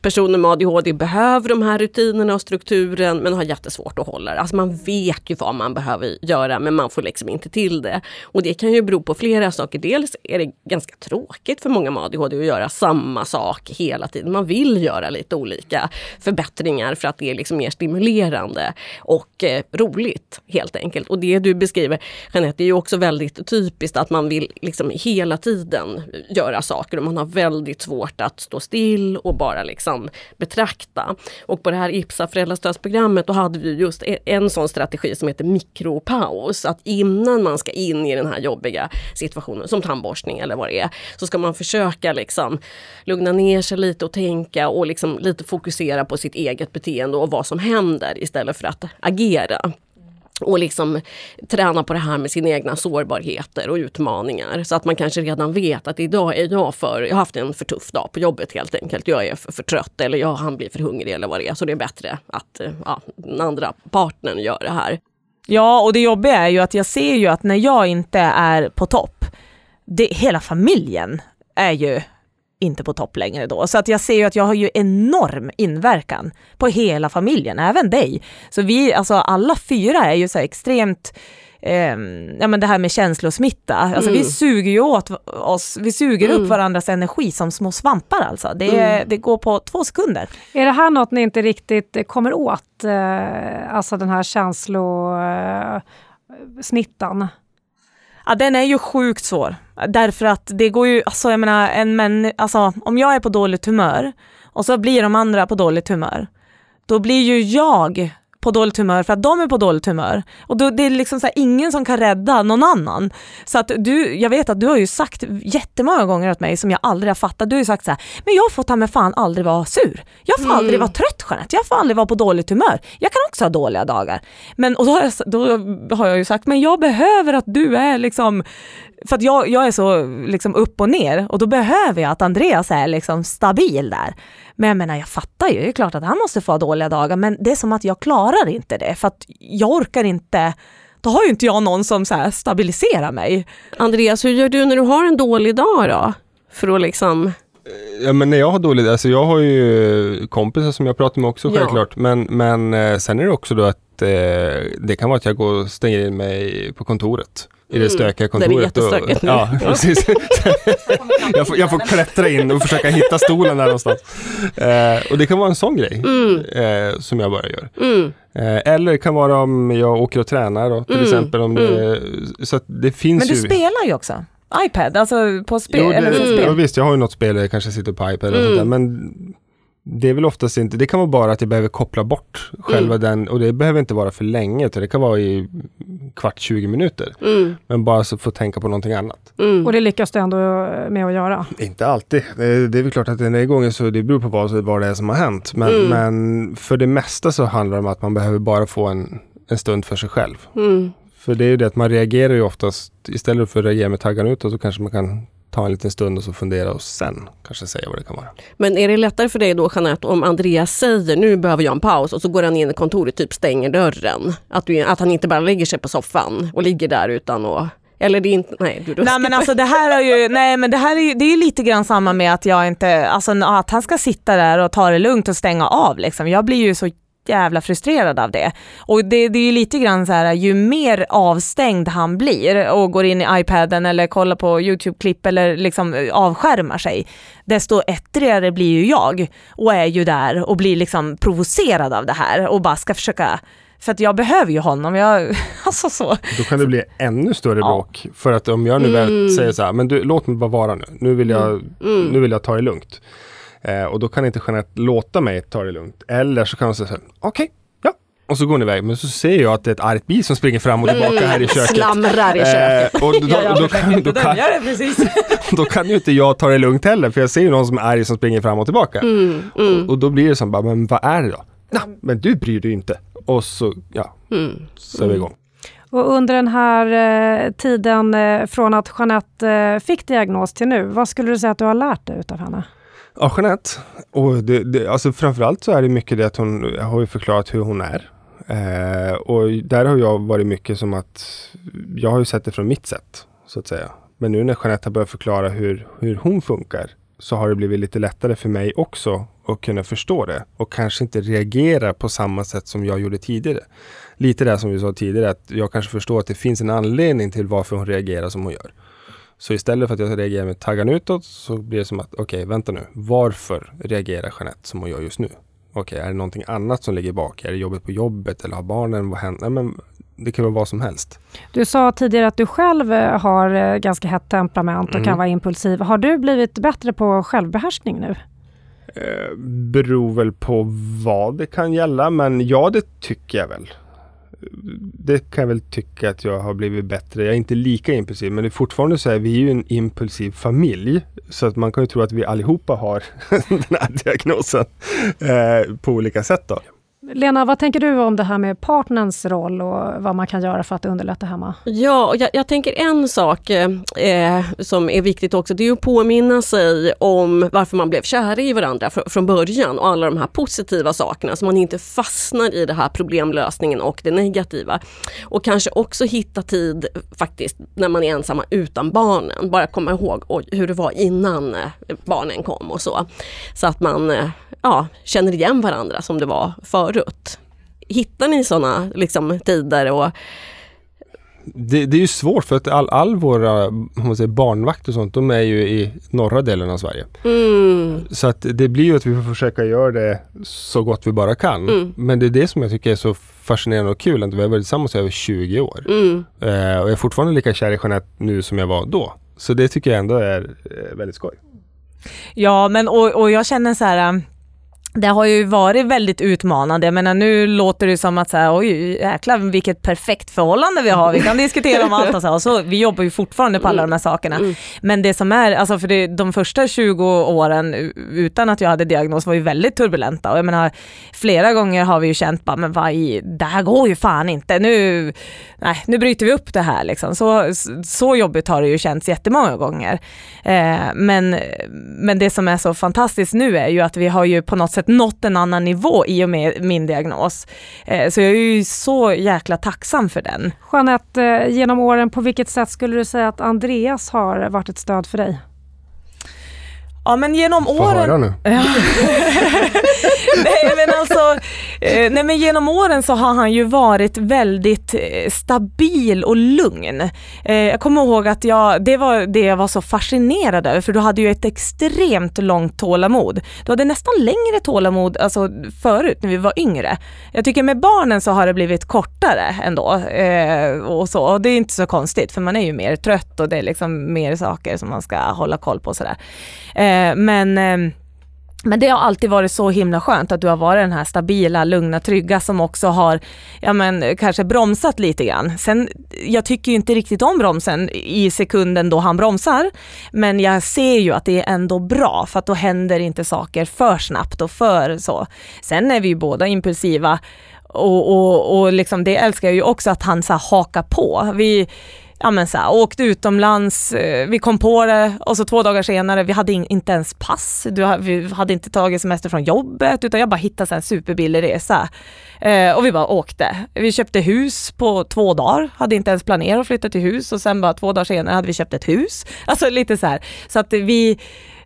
Speaker 5: personer med ADHD behöver de här rutinerna och strukturen men har jättesvårt att hålla det. Alltså man vet ju vad man behöver göra men man får liksom inte till det. Och det kan ju bero på flera saker. Dels är det ganska tråkigt för många med ADHD att göra samma sak hela tiden. Man vill göra lite olika förbättringar för att det är liksom mer stimulerande och eh, roligt helt enkelt. Och det du beskriver Jeanette, är ju också väldigt typiskt att man vill liksom hela tiden göra saker och man har väldigt svårt att stå still och bara liksom betrakta. Och på det här IPSA föräldrastödsprogrammet då hade vi just e-, en sån strategi som heter mikropaus. Att innan man ska in i den här jobbiga situationen som tandborstning eller vad det är, så ska man försöka liksom lugna ner sig lite och tänka och liksom lite fokusera på sitt eget beteende och vad som händer istället för att agera och liksom träna på det här med sina egna sårbarheter och utmaningar. Så att man kanske redan vet att idag är jag för, jag har haft en för tuff dag på jobbet helt enkelt. Jag är för, för trött eller jag, han blir för hungrig eller vad det är. Så det är bättre att eh, ja, den andra partnern gör det här.
Speaker 3: Ja, och det jobbiga är ju att jag ser ju att när jag inte är på topp, det, hela familjen är ju inte på topp längre då. Så att jag ser ju att jag har ju enorm inverkan på hela familjen, även dig. Så vi, alltså alla fyra är ju så extremt eh, ja, men det här med känslosmitta. Alltså,
Speaker 5: Mm.
Speaker 3: Vi suger ju åt oss, vi suger
Speaker 5: Mm.
Speaker 3: upp varandras energi som små svampar alltså. Det,
Speaker 5: Mm.
Speaker 3: det går på två sekunder.
Speaker 4: Är det här något ni inte riktigt kommer åt? Eh, alltså den här känslosmittan?
Speaker 3: Ja, den är ju sjukt svår. Därför att det går ju, alltså jag menar, en män, alltså om jag är på dåligt humör och så blir de andra på dåligt humör, då blir ju jag på dåligt humör för att de är på dåligt humör. Och då, det är liksom så här, ingen som kan rädda någon annan. Så att du, jag vet att du har ju sagt jättemånga gånger åt mig som jag aldrig har fattat. Du har ju sagt så här, men jag får ta mig fan aldrig vara sur. Jag får
Speaker 5: Mm.
Speaker 3: aldrig vara trött Jeanette, jag får aldrig vara på dåligt humör. Jag kan också ha dåliga dagar. Men och då har, jag, då har jag ju sagt, men jag behöver att du är liksom för att jag, jag är så liksom upp och ner och då behöver jag att Andreas är liksom stabil där. Men jag menar, jag fattar ju, det är klart att han måste få ha dåliga dagar, men det är som att jag klarar inte det, för att jag orkar inte, då har ju inte jag någon som så här stabiliserar mig.
Speaker 5: Andreas, hur gör du när du har en dålig dag då? För att liksom...
Speaker 2: Ja men när jag har dåligt, alltså jag har ju kompisar som jag pratar med också
Speaker 5: Ja.
Speaker 2: självklart. Men, men eh, sen är det också då att eh, det kan vara att jag går och stänger in mig på kontoret. I det
Speaker 5: Mm.
Speaker 2: stökiga
Speaker 5: Där det är
Speaker 2: kontoret. och-. Ja, precis. jag, får, jag får klättra in och försöka hitta stolen där någonstans. Eh, och det kan vara en sån grej
Speaker 5: Mm,
Speaker 2: eh, som jag bara gör.
Speaker 5: mm,
Speaker 2: Eh, eller det kan vara om jag åker och tränar då, till
Speaker 5: Mm,
Speaker 2: exempel. Om det, så att det finns
Speaker 3: Men du
Speaker 2: ju...
Speaker 3: spelar ju också, iPad, alltså på spel,
Speaker 2: Jo,
Speaker 3: eller
Speaker 2: det,
Speaker 3: på
Speaker 5: Mm.
Speaker 2: ja,
Speaker 3: spel.
Speaker 2: visst, jag har ju något spel där jag kanske sitter på iPad eller
Speaker 5: Mm.
Speaker 2: sånt där, men det är väl oftast inte, det kan vara bara att jag behöver koppla bort själva
Speaker 5: Mm.
Speaker 2: den och det behöver inte vara för länge utan det kan vara i kvart, 20 minuter.
Speaker 5: mm,
Speaker 2: Men bara så få tänka på någonting annat.
Speaker 5: mm.
Speaker 4: Och det lyckas du ändå med att göra?
Speaker 2: Inte alltid. Det, det är väl klart att den här gången så det beror på vad, vad det är som har hänt. Men,
Speaker 5: Mm.
Speaker 2: men för det mesta så handlar det om att man behöver bara få en, en stund för sig själv.
Speaker 5: Mm.
Speaker 2: För det är ju det att man reagerar ju oftast, istället för att reagera med taggarna utåt så kanske man kan ta en liten stund och så fundera och sen kanske säga vad det kan vara.
Speaker 5: Men är det lättare för dig då Jeanette om Andreas säger nu behöver jag en paus och så går han in i kontoret typ stänger dörren? Att, du, att han inte bara lägger sig på soffan och ligger där utan att... Eller det är inte... Nej, du, du
Speaker 3: Nej men alltså det här är ju, nej men det här är ju, det är lite grann samma med att jag inte, alltså att han ska sitta där och ta det lugnt och stänga av liksom. Jag blir ju så jävla frustrerad av det. Och det, det är ju lite grann så här, ju mer avstängd han blir och går in i iPaden eller kollar på YouTube-klipp eller liksom eh, avskärmar sig, desto ettrigare blir ju jag och är ju där och blir liksom provocerad av det här och bara ska försöka för att jag behöver ju honom, jag, alltså så.
Speaker 2: Då kan det bli ännu större
Speaker 3: Ja.
Speaker 2: bråk. För att om jag nu
Speaker 5: Mm.
Speaker 2: väl säger så här, men du, låt mig bara vara nu. Nu vill jag,
Speaker 5: Mm.
Speaker 2: nu vill jag ta det lugnt. Eh, och då kan inte Jeanette låta mig ta det lugnt. Eller så kan hon säga så här, okej, ja. Och så går hon iväg. Men så ser jag att det är ett argt bi som springer fram och tillbaka här i köket.
Speaker 5: Slamrar i köket.
Speaker 2: Eh, och då, då, då, kan, då, kan,
Speaker 3: det precis.
Speaker 2: då kan ju inte jag ta det lugnt heller. För jag ser ju någon som är arg som springer fram och tillbaka.
Speaker 5: Mm, mm,
Speaker 2: Och då blir det som bara, men vad är det då? Ja, men du bryr dig inte. Och så, ja,
Speaker 5: mm.
Speaker 2: så är vi igång.
Speaker 4: Och under den här eh, tiden eh, från att Jeanette eh, fick diagnos till nu, vad skulle du säga att du har lärt dig utav henne?
Speaker 2: Ja, Jeanette. Och det, det, alltså framförallt så är det mycket det att hon har ju förklarat hur hon är. Eh, och där har jag varit mycket som att jag har ju sett det från mitt sätt, så att säga. Men nu när Jeanette har börjat förklara hur, hur hon funkar så har det blivit lite lättare för mig också att kunna förstå det och kanske inte reagera på samma sätt som jag gjorde tidigare. Lite det som vi sa tidigare, att jag kanske förstår att det finns en anledning till varför hon reagerar som hon gör. Så istället för att jag reagerar med taggarna utåt så blir det som att, okej, vänta nu. Varför reagerar Jeanette som hon gör just nu? Okej, är det någonting annat som ligger bak? Är det jobbet på jobbet eller har barnen? Vad händer? Nej, men det kan vara vad som helst.
Speaker 4: Du sa tidigare att du själv eh, har eh, ganska hett temperament och
Speaker 2: Mm.
Speaker 4: kan vara impulsiv. Har du blivit bättre på självbehärskning nu?
Speaker 2: Eh, beror väl på vad det kan gälla, men ja, det tycker jag väl. Det kan jag väl tycka att jag har blivit bättre. Jag är inte lika impulsiv, men det är fortfarande så här, vi är ju en impulsiv familj. Så att man kan ju tro att vi allihopa har den här diagnosen eh, på olika sätt då.
Speaker 4: Lena, vad tänker du om det här med partners roll och vad man kan göra för att underlätta hemma?
Speaker 5: Ja, jag, jag tänker en sak eh, som är viktigt också, det är att påminna sig om varför man blev kära i varandra fr från början och alla de här positiva sakerna så man inte fastnar i det här problemlösningen och det negativa. Och kanske också hitta tid faktiskt när man är ensamma utan barnen. Bara komma ihåg och, hur det var innan eh, barnen kom och så. Så att man eh, ja, känner igen varandra som det var förut. Hittar ni sådana liksom, tider och
Speaker 2: det, det är ju svårt för att all, all våra man säger, barnvakt och sånt, de är ju i norra delen av Sverige.
Speaker 5: Mm.
Speaker 2: Så att det blir ju att vi får försöka göra det så gott vi bara kan.
Speaker 5: Mm.
Speaker 2: Men det är det som jag tycker är så fascinerande och kul, att vi har varit tillsammans i över 20 år.
Speaker 5: Mm.
Speaker 2: Eh, och jag är fortfarande lika kär i Jeanette nu som jag var då. Så det tycker jag ändå är eh, väldigt skoj.
Speaker 3: Ja, men och, och jag känner så här, äh, det har ju varit väldigt utmanande. Jag menar, nu låter det som att så här, oj jäklar vilket perfekt förhållande vi har. Vi kan diskutera om allt och så. Och så vi jobbar ju fortfarande på alla de här sakerna.
Speaker 5: Mm.
Speaker 3: Men det som är, alltså för det, de första 20 åren utan att jag hade diagnos var ju väldigt turbulenta. Och jag menar, flera gånger har vi ju känt bara, men vad i, det här går ju fan inte. Nu, nej, nu bryter vi upp det här liksom. Så, så jobbigt har det ju känts jättemånga gånger. Eh, men, men det som är så fantastiskt nu är ju att vi har ju på något sätt nått en annan nivå i och med min diagnos. Eh, så jag är ju så jäkla tacksam för den.
Speaker 4: Jeanette, eh, genom åren, på vilket sätt skulle du säga att Andreas har varit ett stöd för dig?
Speaker 3: Ja men genom
Speaker 2: Få
Speaker 3: åren...
Speaker 2: höra nu.
Speaker 3: Ja. nej men alltså, eh, nej men genom åren så har han ju varit väldigt eh, stabil och lugn. Eh, jag kommer ihåg att jag, det var det jag var så fascinerad över för du hade ju ett extremt långt tålamod. Du hade nästan längre tålamod alltså, förut när vi var yngre. Jag tycker med barnen så har det blivit kortare ändå. Och, så. och det är inte så konstigt för man är ju mer trött och det är liksom mer saker som man ska hålla koll på. Sådär. Eh, men eh, men det har alltid varit så himla skönt att du har varit den här stabila, lugna, trygga som också har ja men, kanske bromsat lite grann. Sen, jag tycker ju inte riktigt om bromsen i sekunden då han bromsar, men jag ser ju att det är ändå bra för att då händer inte saker för snabbt och för så. Sen är vi ju båda impulsiva och, och, och liksom det älskar jag ju också att han så här, hakar på. Vi, ja men så här, åkte utomlands, eh, vi kom på det och så två dagar senare, vi hade in, inte ens pass, du, vi hade inte tagit semester från jobbet utan jag bara hittade så en superbillig resa. Eh, och vi bara åkte. Vi köpte hus på två dagar, hade inte ens planerat att flytta till hus och sen bara två dagar senare hade vi köpt ett hus. Alltså lite så här, så att vi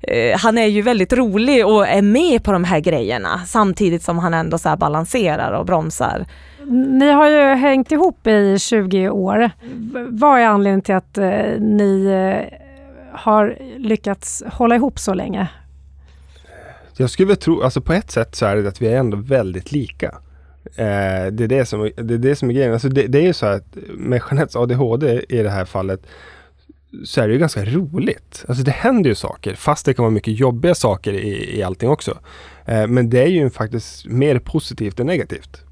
Speaker 3: eh, han är ju väldigt rolig och är med på de här grejerna samtidigt som han ändå så här balanserar och bromsar.
Speaker 4: Ni har ju hängt ihop i 20 år. Vad är anledningen till att eh, ni eh, har lyckats hålla ihop så länge?
Speaker 2: Jag skulle tro, alltså på ett sätt så är det att vi är ändå väldigt lika. Eh, det, är det, som, det är det som är grejen. Alltså det, det är ju så att med Jeanettes ADHD i det här fallet så är det ju ganska roligt. Alltså det händer ju saker, fast det kan vara mycket jobbiga saker i, i allting också. Eh, men det är ju faktiskt mer positivt än negativt.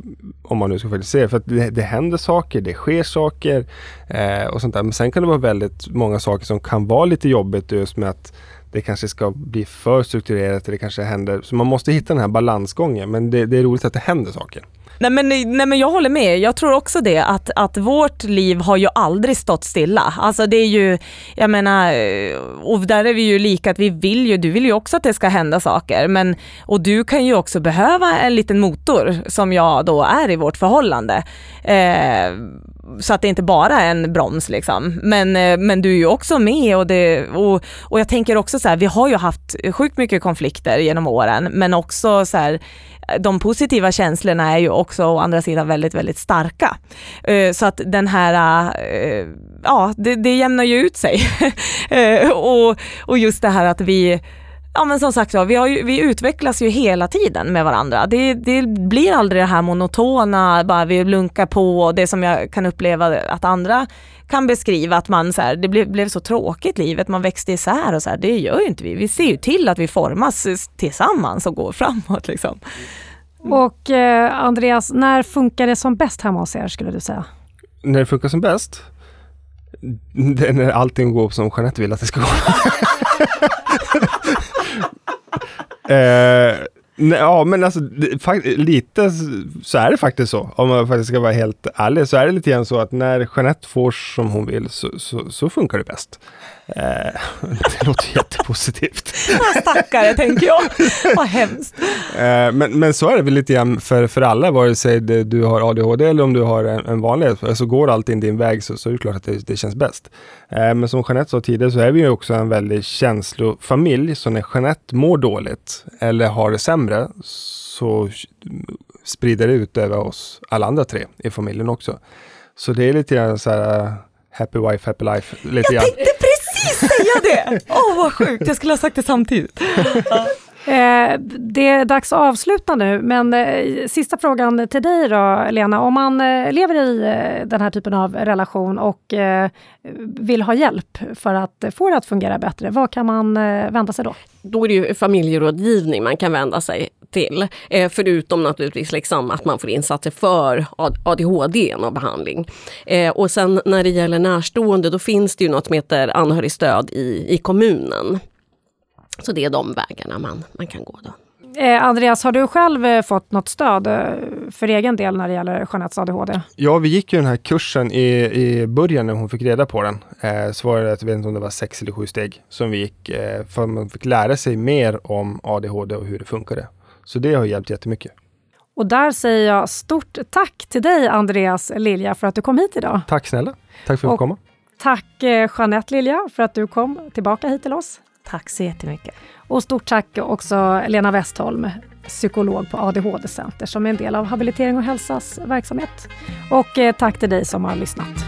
Speaker 2: Om man nu ska faktiskt se det. För att det, det händer saker, det sker saker eh, och sånt där. Men sen kan det vara väldigt många saker som kan vara lite jobbigt just med att det kanske ska bli för strukturerat, det kanske händer. Så man måste hitta den här balansgången. Men det, det är roligt att det händer saker.
Speaker 3: Nej men, nej men jag håller med, jag tror också det att, att vårt liv har ju aldrig stått stilla. Alltså det är ju, jag menar, eh, och där är vi ju lika att vi vill ju, du vill ju också att det ska hända saker men, och du kan ju också behöva en liten motor som jag då är i vårt förhållande. Eh, så att det inte bara är en broms liksom. Men, eh, men du är ju också med och, det, och, och jag tänker också så här, vi har ju haft sjukt mycket konflikter genom åren men också så här, de positiva känslorna är ju också å andra sidan väldigt, väldigt starka. Eh, så att den här, eh, ja det, det jämnar ju ut sig. Eh, och, och just det här att vi Ja men som sagt ja, vi, har ju, vi utvecklas ju hela tiden med varandra. Det, det blir aldrig det här monotona, bara vi lunkar på och det som jag kan uppleva att andra kan beskriva att man så här, det blev, blev så tråkigt livet, man växte isär och så här, det gör ju inte vi. Vi ser ju till att vi formas tillsammans och går framåt liksom.
Speaker 4: Och eh, Andreas, när funkar det som bäst hemma hos er skulle du säga?
Speaker 2: När det funkar som bäst, det är när allting går som Jeanette vill att det ska gå. eh, nej, ja men alltså det, lite så är det faktiskt så. Om man faktiskt ska vara helt ärlig så är det lite grann så att när Jeanette får som hon vill så, så, så funkar det bäst. Eh, det låter jättepositivt.
Speaker 3: Stackare tänker jag. Vad hemskt.
Speaker 2: Eh, men, men så är det väl lite grann för, för alla, vare sig du har ADHD eller om du har en, en vanlig. Så går allting din väg så, så är det klart att det, det känns bäst. Eh, men som Jeanette sa tidigare så är vi ju också en väldigt känslofamilj. Så när Jeanette mår dåligt eller har det sämre så sprider det ut över oss alla andra tre i familjen också. Så det är lite grann så här happy wife, happy life. Lite
Speaker 3: Jag
Speaker 2: grann.
Speaker 3: tänkte precis säga det! Åh oh, vad sjukt, jag skulle ha sagt det samtidigt.
Speaker 4: Eh, det är dags att avsluta nu, men eh, sista frågan till dig då, Lena. Om man eh, lever i den här typen av relation och vill ha hjälp för att få det att fungera bättre, vad kan man vända sig då?
Speaker 5: Då är det ju familjerådgivning man kan vända sig till. Eh, förutom naturligtvis liksom att man får insatser för ADHD och behandling. Eh, och sen när det gäller närstående, då finns det ju något som heter anhörigstöd i, i kommunen. Så det är de vägarna man, man kan gå då.
Speaker 4: Eh, Andreas, har du själv eh, fått något stöd eh, för egen del när det gäller Jeanettes ADHD?
Speaker 2: Ja, vi gick ju den här kursen i, i början när hon fick reda på den. Eh, så var det, jag vet inte om det var sex eller sju steg som vi gick eh, för man fick lära sig mer om ADHD och hur det funkade. Så det har hjälpt jättemycket.
Speaker 4: Och där säger jag stort tack till dig Andreas Lilja för att du kom hit idag.
Speaker 2: Tack snälla. Tack för att
Speaker 4: Och-
Speaker 2: komma.
Speaker 4: Tack eh, Jeanette Lilja för att du kom tillbaka hit till oss.
Speaker 3: Tack så jättemycket.
Speaker 4: Och stort tack också Lena Westholm, psykolog på ADHD-center som är en del av Habilitering och hälsas verksamhet. Och eh, tack till dig som har lyssnat.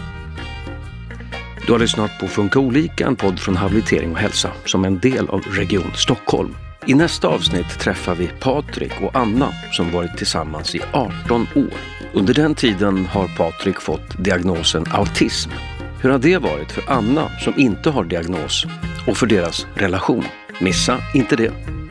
Speaker 1: Du har lyssnat på Funka olika, en podd från Habilitering och hälsa som är en del av Region Stockholm. I nästa avsnitt träffar vi Patrik och Anna som varit tillsammans i 18 år. Under den tiden har Patrik fått diagnosen autism. Hur har det varit för Anna som inte har diagnos och för deras relation? Missa inte det.